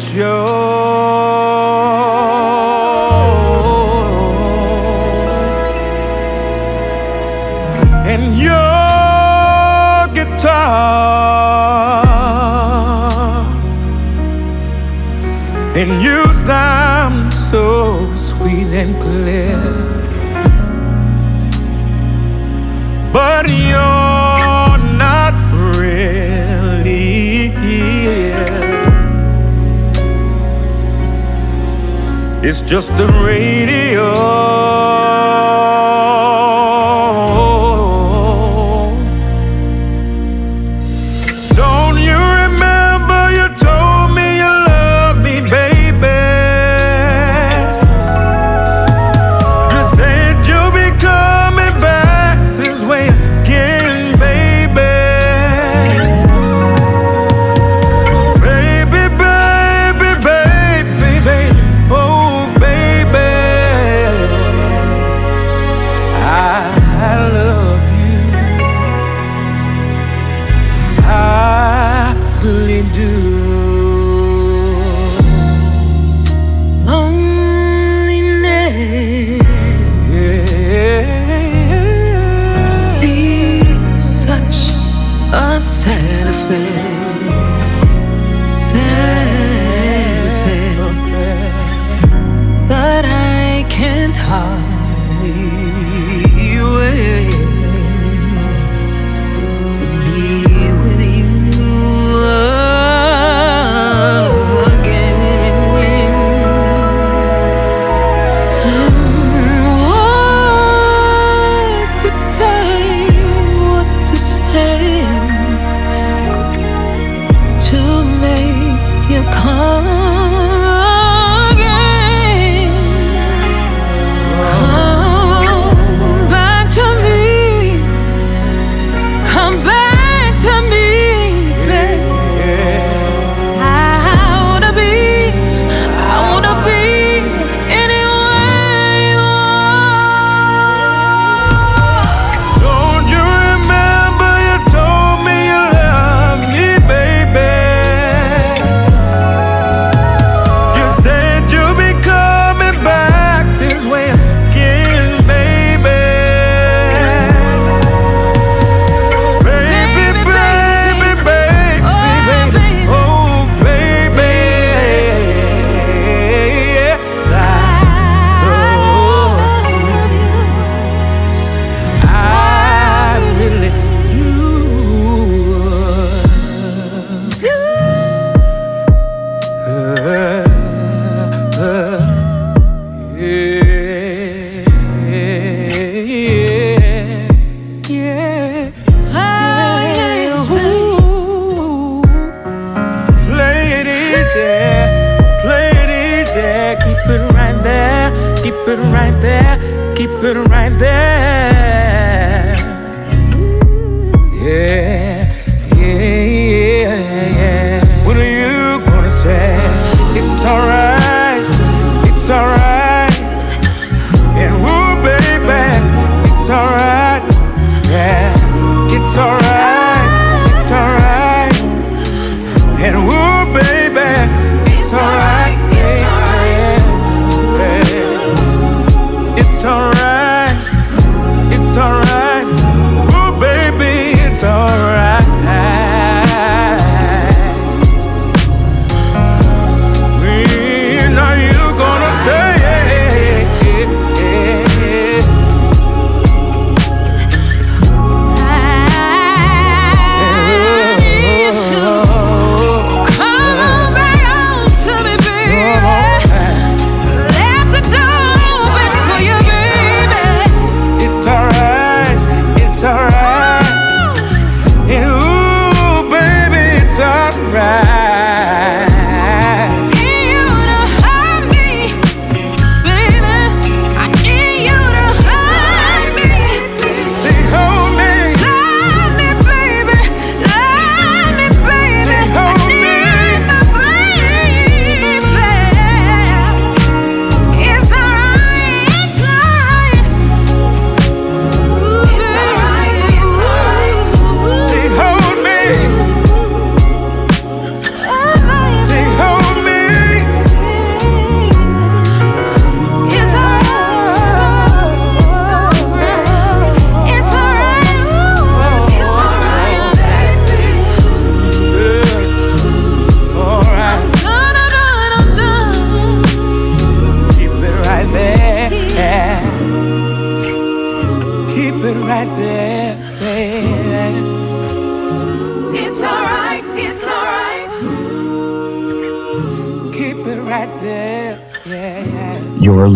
Second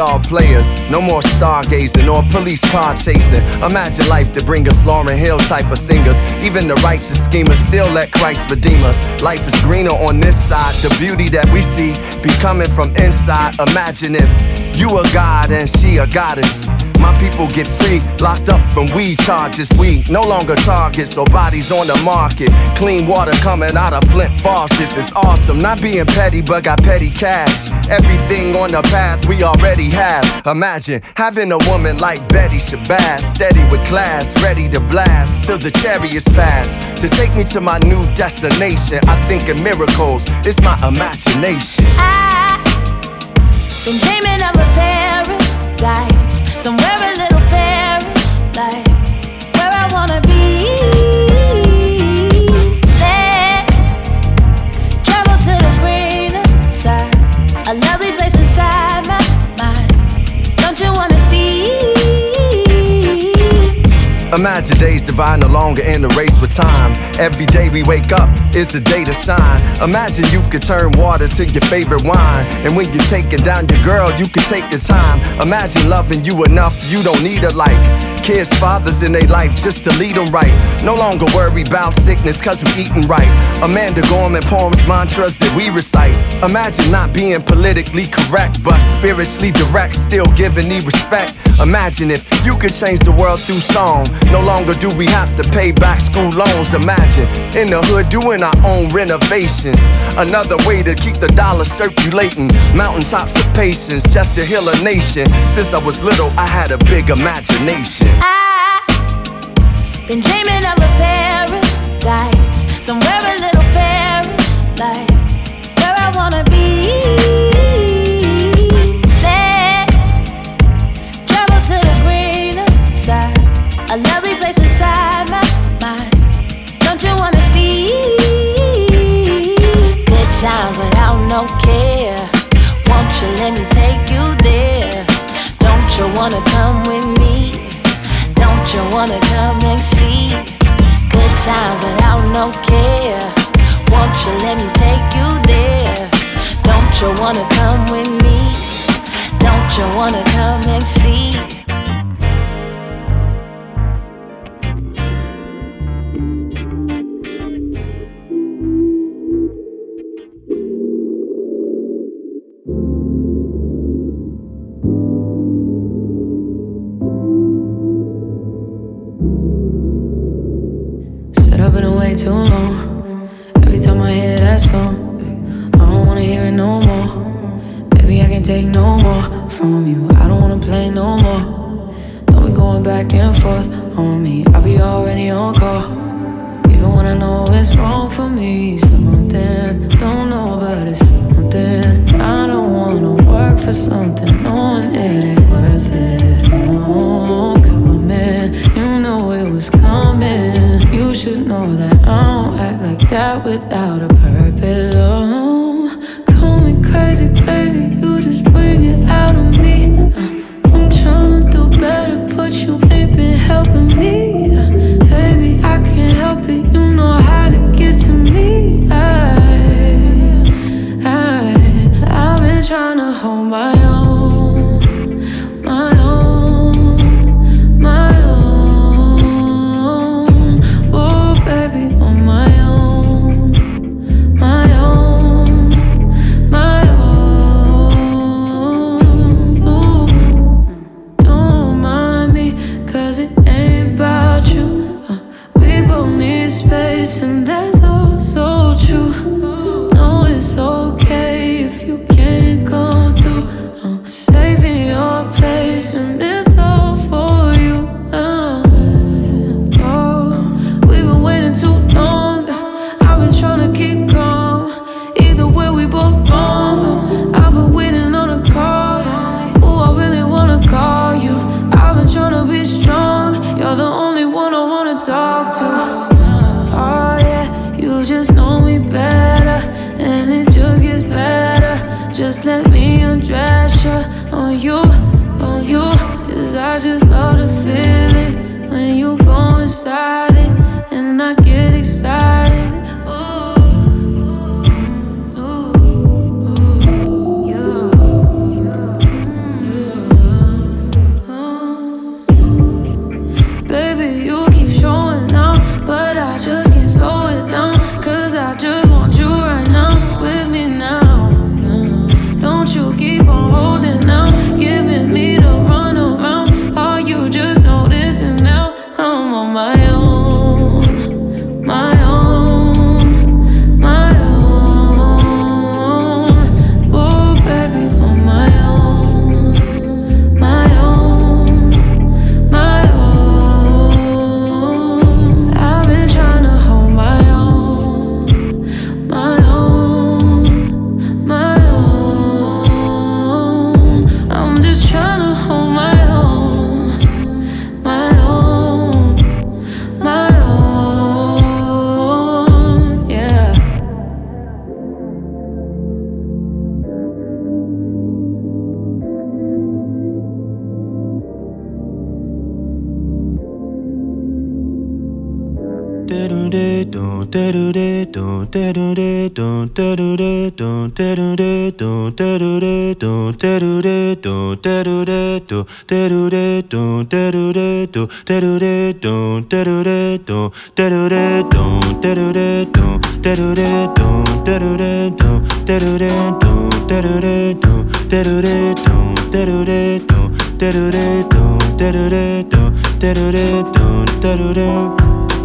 All players. No more stargazing or police car chasing. Imagine life to bring us Lauryn Hill type of singers. Even the righteous schemers still let Christ redeem us. Life is greener on this side. The beauty that we see be coming from inside. Imagine if you a god and she a goddess. My people get free, locked up from weed charges. We no longer targets or bodies on the market. Clean water coming out of Flint faucets. It's awesome. Not being petty, but got petty cash. Everything on the path we already have. Imagine having a woman like Betty Shabazz, steady with class, ready to blast till the chariots pass. To take me to my new destination, I think in miracles. It's my imagination. I been dreaming of a paradise, somewhere a little Paris, like Imagine days divine, no longer in the race with time. Every day we wake up is the day to shine. Imagine you could turn water to your favorite wine. And when you're taking down your girl, you can take your time. Imagine loving you enough, you don't need a like. Kids, fathers in their life just to lead them right. No longer worry about sickness cause we eating right. Amanda Gorman poems, mantras that we recite. Imagine not being politically correct, but spiritually direct, still giving me respect. Imagine if you could change the world through song. No longer do we have to pay back school loans. Imagine in the hood doing our own renovations. Another way to keep the dollar circulating. Mountaintops of patience just to heal a nation. Since I was little, I had a big imagination. I been dreaming of a paradise, somewhere a little Paris, like where I wanna be. Let's travel to the greener side, a lovely place inside my mind. Don't you wanna see? Good times without no care. Won't you let me take you there? Don't you wanna come with me? Don't you wanna come and see? Good times without no care. Won't you let me take you there? Don't you wanna come with me? Don't you wanna come and see?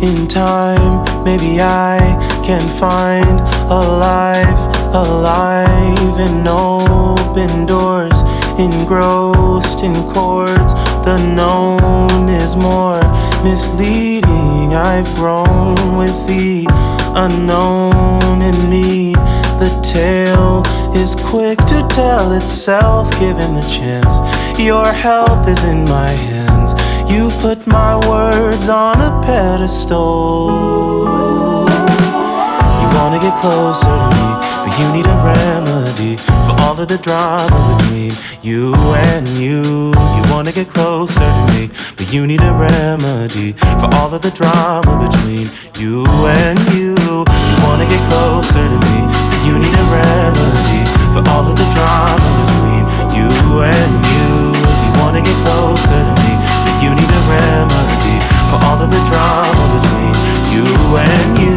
In time, maybe I can find a life, alive in open doors, engrossed in chords. The known is more misleading. I've grown with the unknown in me. The tale is quick to tell itself, given the chance. Your health is in my hands. You've put my words on a pedestal. You wanna get closer to me, but you need a remedy for all of the drama between you and you. You wanna get closer to me, but you need a remedy for all of the drama between you and you. You wanna get closer to me, but you need a remedy for all of the drama between you and you. You wanna get closer to me but you need a remedy for all of the drama between you and you.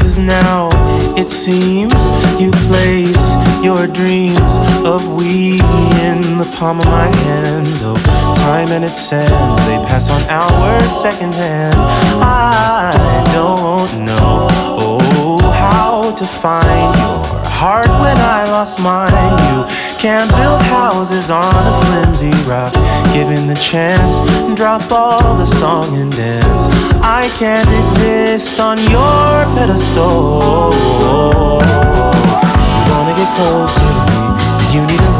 Cause now it seems you place your dreams of we in the palm of my hand. Oh, time and its sands, they pass on our second hand. Find your heart when I lost mine. You can't build houses on a flimsy rock. Given the chance, drop all the song and dance. I can't exist on your pedestal You wanna get closer to me, you need a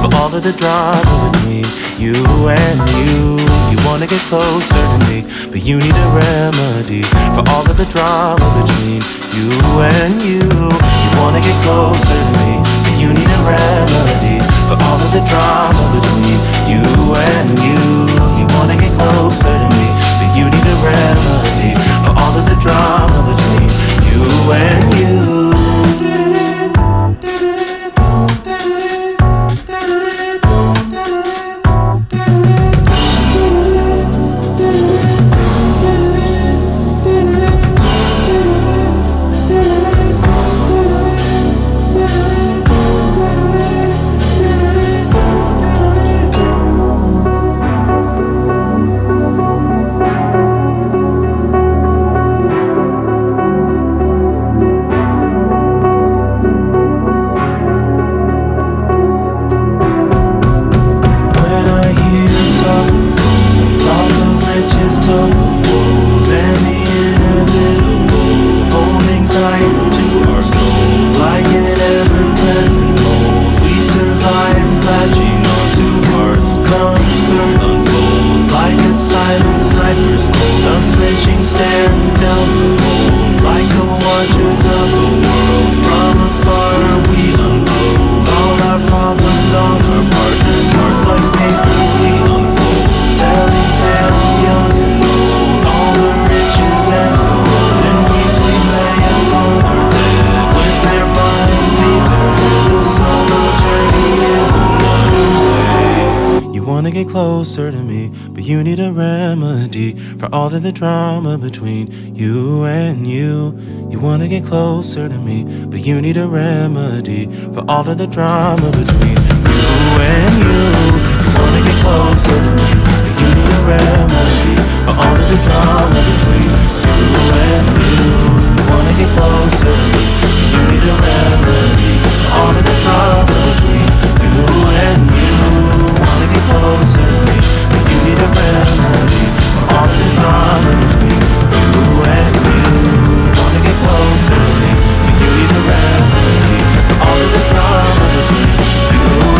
for all of the drama between you and you. You wanna get closer to me, but you need a remedy for all of the drama between you and you. You wanna get closer to me, but you need a remedy for all of the drama between you and you. You wanna get closer to me, but you need a remedy for all of the drama between you and you. Closer to me, but you need a remedy for all of the drama between you and you. You wanna get closer to me, but you need a remedy for all of the drama between you and you. You wanna get closer to me, but you need a remedy for all of the drama between you and you. You wanna get closer to me, but you need a remedy for all of the drama closer me, but you need a remedy for all the drama between you and you. Wanna get closer to me, but you need a remedy for all of the drama between you.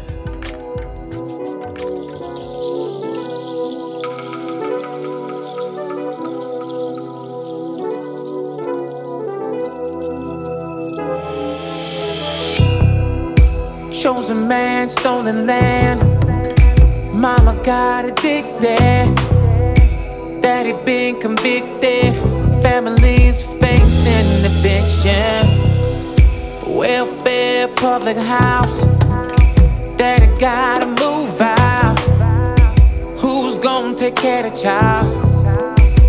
Chosen man, stolen land. Mama got addicted. Daddy been convicted. Families facing eviction. Welfare, public house. Daddy gotta move out. Who's gonna take care of the child?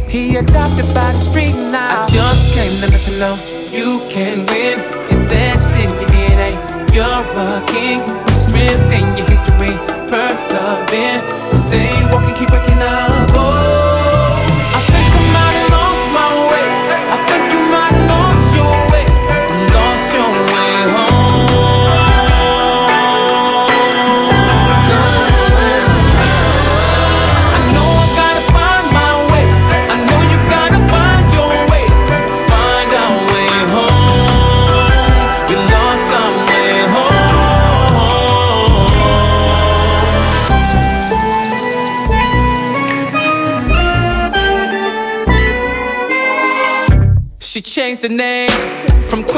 He adopted by the street now. I just came to let you know you can win. It's You're a king. Strength in your history. Persevere. Stay walking, keep waking up. Oh,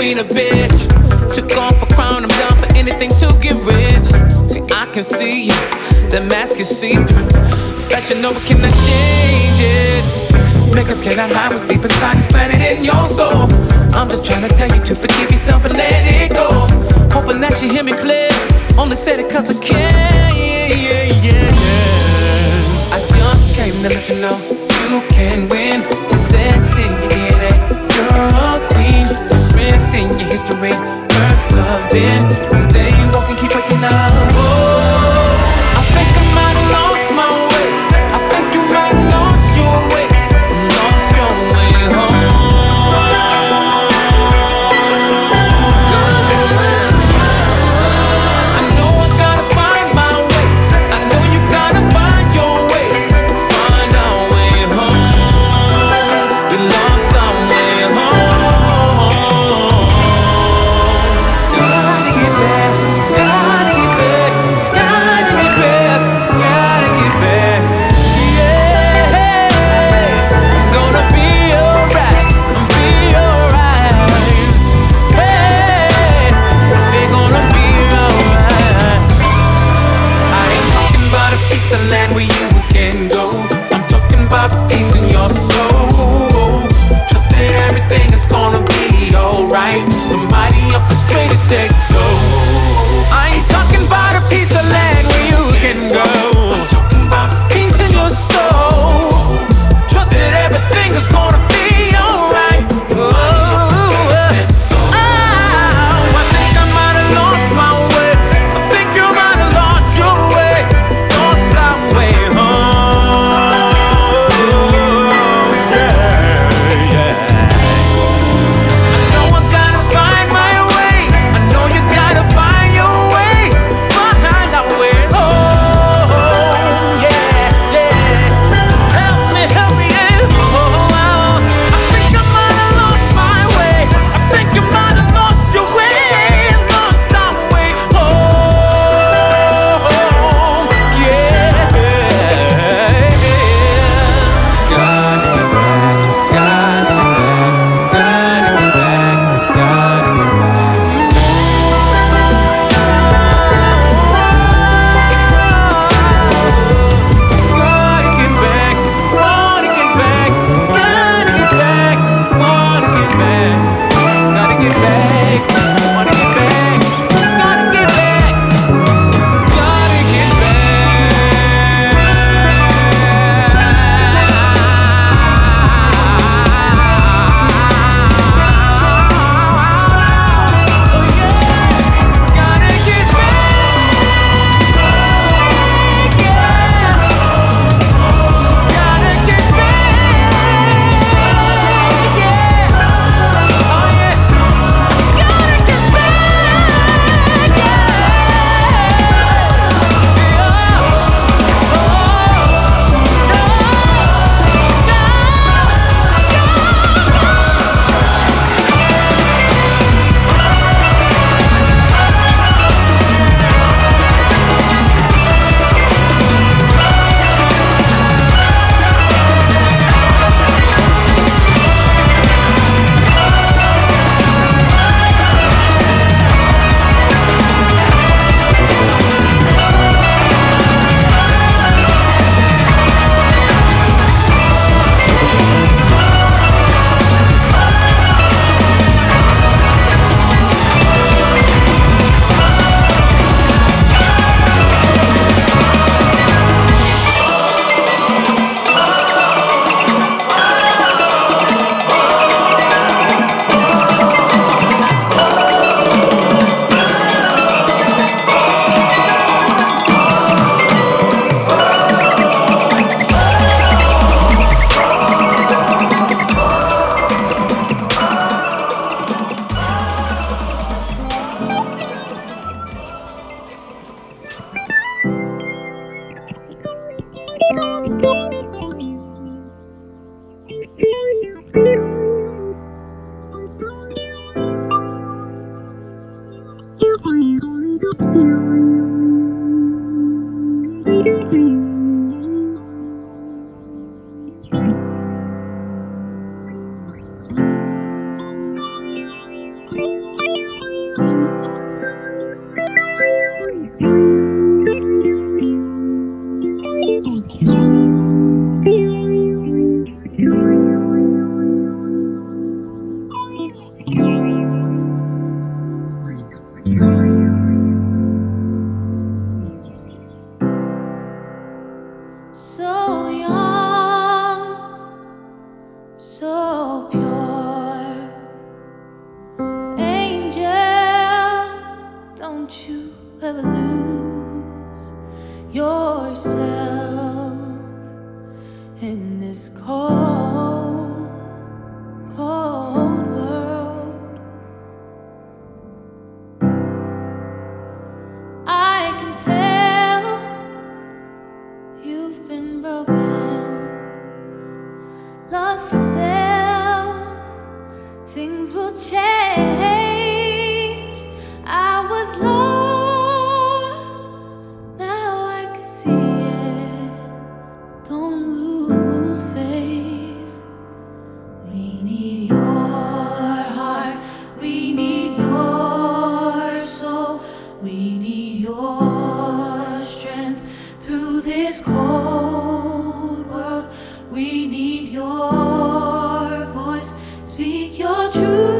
queen of bitch. Took off a crown, I'm down for anything to get rich. See, I can see you, the mask is see through. Fashion over cannot change it. Makeup cannot hide what's deep inside this planet in your soul. I'm just trying to tell you to forgive yourself and let it go. Hoping that you hear me clear. Only said it cause I can. Yeah, yeah, yeah. I just came to let you know you can win. Possessed in Persevere. Right.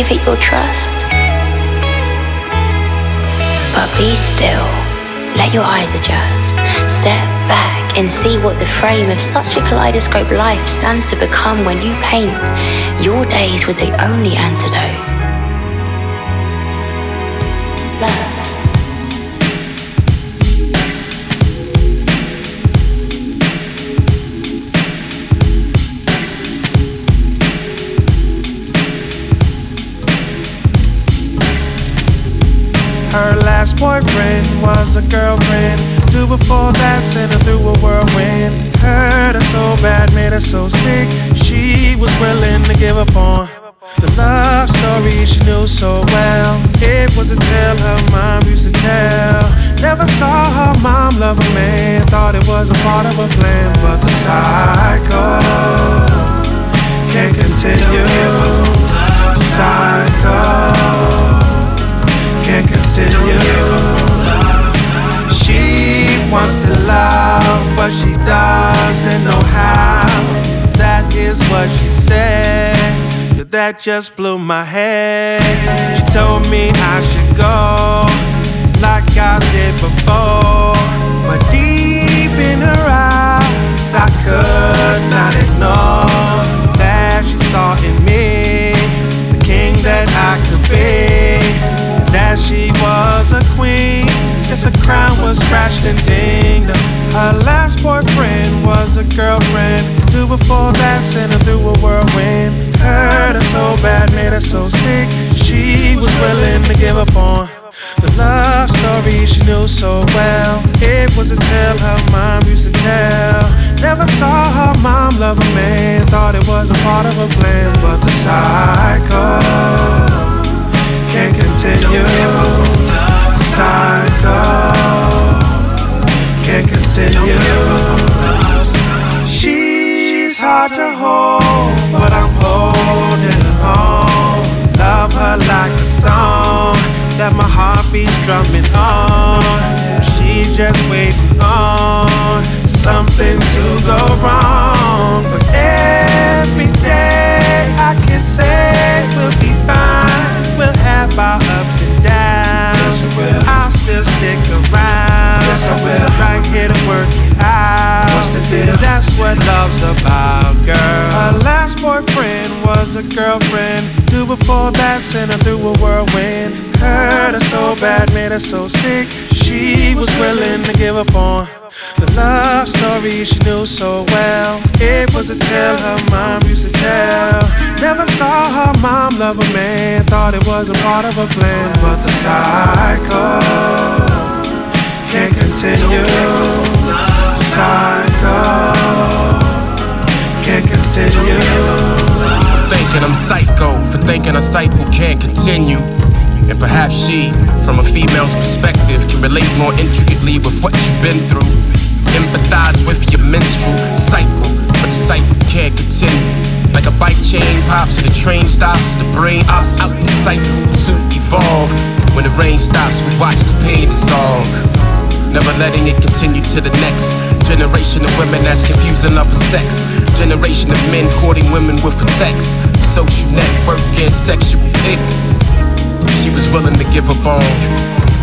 Give it your trust. But be still Let your eyes adjust. Step back and see what the frame of such a kaleidoscope life stands to become when you paint your days with the only antidote. Boyfriend was a girlfriend. Two before that sent her through a whirlwind. Hurt her so bad, made her so sick. She was willing to give up on the love story she knew so well. It was a tale her mom used to tell. Never saw her mom love a man. Thought it was a part of a plan, but the cycle can't continue. Cycle just blew my head. She told me I should go, like I did before. But deep in her eyes, I could not ignore that she saw in me the king that I could be that she was a queen. Just a crown was scratched and dinged. Her last boyfriend was a girlfriend. Two before that sent her through a whirlwind. Hurt her so bad, made her so sick. She was willing to give up on. The love story she knew so well. It was a tale her mom used to tell. Never saw her mom love a man. Thought it was a part of a plan, but the cycle can't continue. Cycle can't continue. She's hard to hold, but I'm holding on. Love her like a song that my heart beats drumming on. She's just waiting on something to go wrong, but every day I can say we'll be fine. We'll have our stick around. Yes, I will. Right here to work it out. What's the deal? That's what love's about, girl. Her last boyfriend was a girlfriend. Two before that sent her through a whirlwind. Hurt her so bad, made her so sick. She was willing to give up on. The love story she knew so well. It was a tale her mom used to tell. Never saw her mom love a man. Thought it was a part of a plan. But the cycle can't continue. Cycle can't continue. Thinking I'm psycho for thinking a cycle can't continue. And perhaps she, from a female's perspective, can relate more intricately with what you've been through. Empathize with your menstrual cycle, but the cycle can't continue. Like a bike chain pops the train stops, the brain opts out the cycle to evolve. When the rain stops, we watch the pain dissolve. Never letting it continue to the next generation of women that's confusing love and sex. Generation of men courting women with a text. Social network and sexual pics. She was willing to give up on.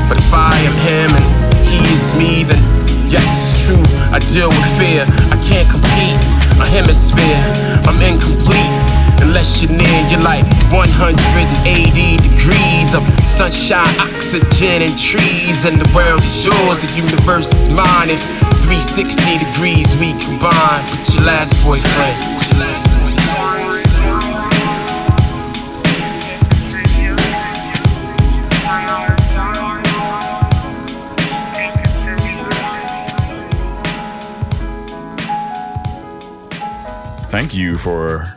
But if I am him and he is me, then yes, it's true. I deal with fear. I can't compete. A hemisphere, I'm incomplete. You're near, you're like 180 degrees of sunshine, oxygen, and trees. And the world is yours, the universe is mine. If 360 degrees we combine with your last boyfriend. Thank you for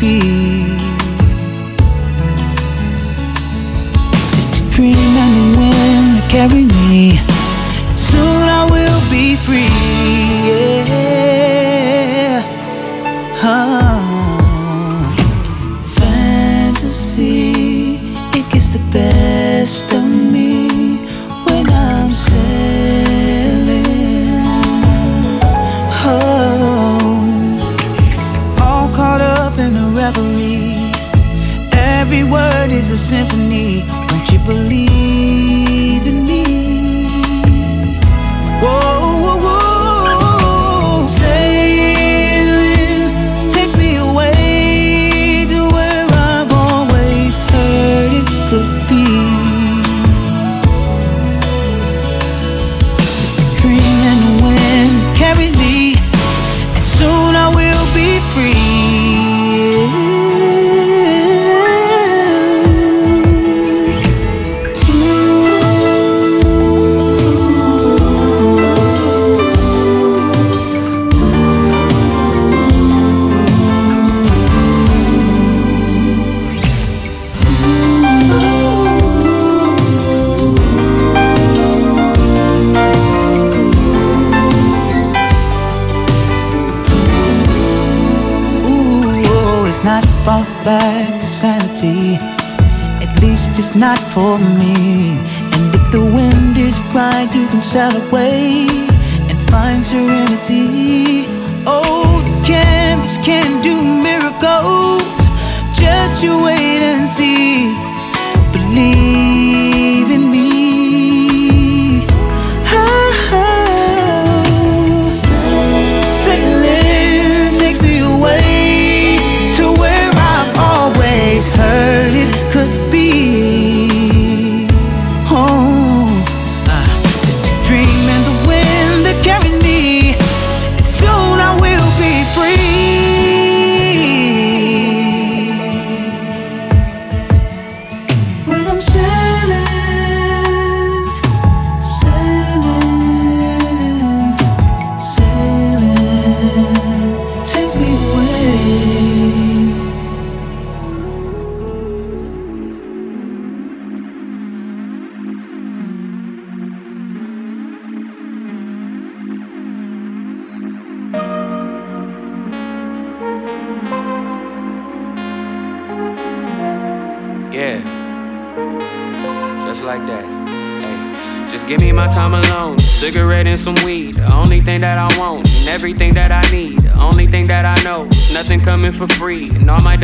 Could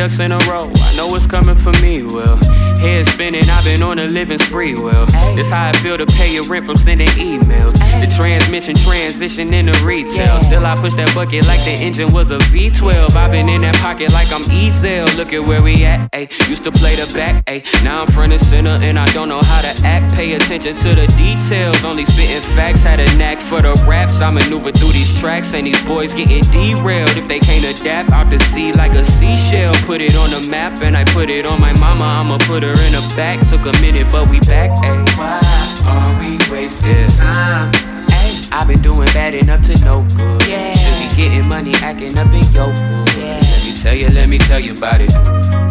ducks in a row. I know what's coming for me. Well, head spinning. I've been on a living spree. Well, this how I feel to pay your rent from sending emails. The transmission transition into retail. I push that bucket like the engine was a V12. I've been in that pocket like I'm E-Cell. Look at where we at. Ay. Used to play the back. Ay. Now I'm front and center and I don't know how to act. Pay attention to the details. Only spitting facts. Had a knack for the raps. I maneuver through these tracks and these boys getting derailed. If they can't adapt, out to sea like a seashell. Put it on the map and I put it on my mama. I'ma put her in a back. Took a minute, but we back. Ay. Why are we wasting time? I've been doing bad and up to no good. Should be getting money, acting up in your hood. Let me tell you, let me tell you about it.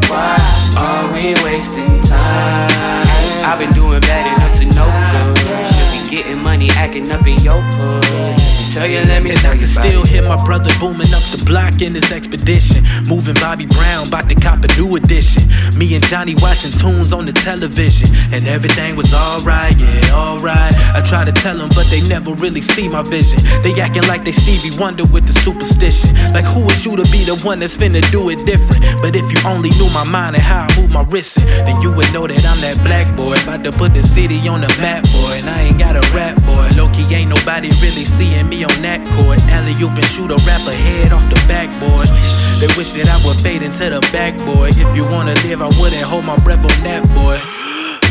Why are we wasting time? I've been doing bad and up to no good. Should be getting money, acting up in your hood. Tell you, let me And tell I can still hear my brother booming up the block in his expedition. Moving Bobby Brown, about to cop a new edition. Me and Johnny watching tunes on the television. And everything was alright, yeah, alright. I try to tell them, but they never really see my vision. They acting like they Stevie Wonder with the superstition. Like, who is you to be the one that's finna do it different? But if you only knew my mind and how I move my wrist, then you would know that I'm that black boy. About to put the city on the map, boy. And I ain't got a rap, boy. Low key, ain't nobody really seeing me on that court. Alley, you been shoot a rapper head off the backboard. They wish that I would fade into the back, boy. If you wanna live, I wouldn't hold my breath on that, boy.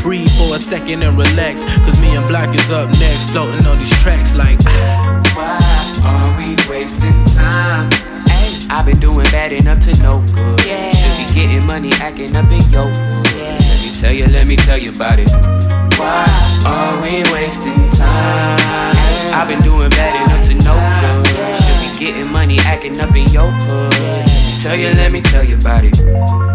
Breathe for a second and relax. Cause me and Black is up next, floating on these tracks like. Why are we wasting time? I've been doing bad and up to no good. Should be getting money, acting up in your hood. Let me tell you, let me tell you about it. Why are we wasting time? I've been doing bad up to no good. Should be getting money, acting up in your hood. Tell you, let me tell you about it.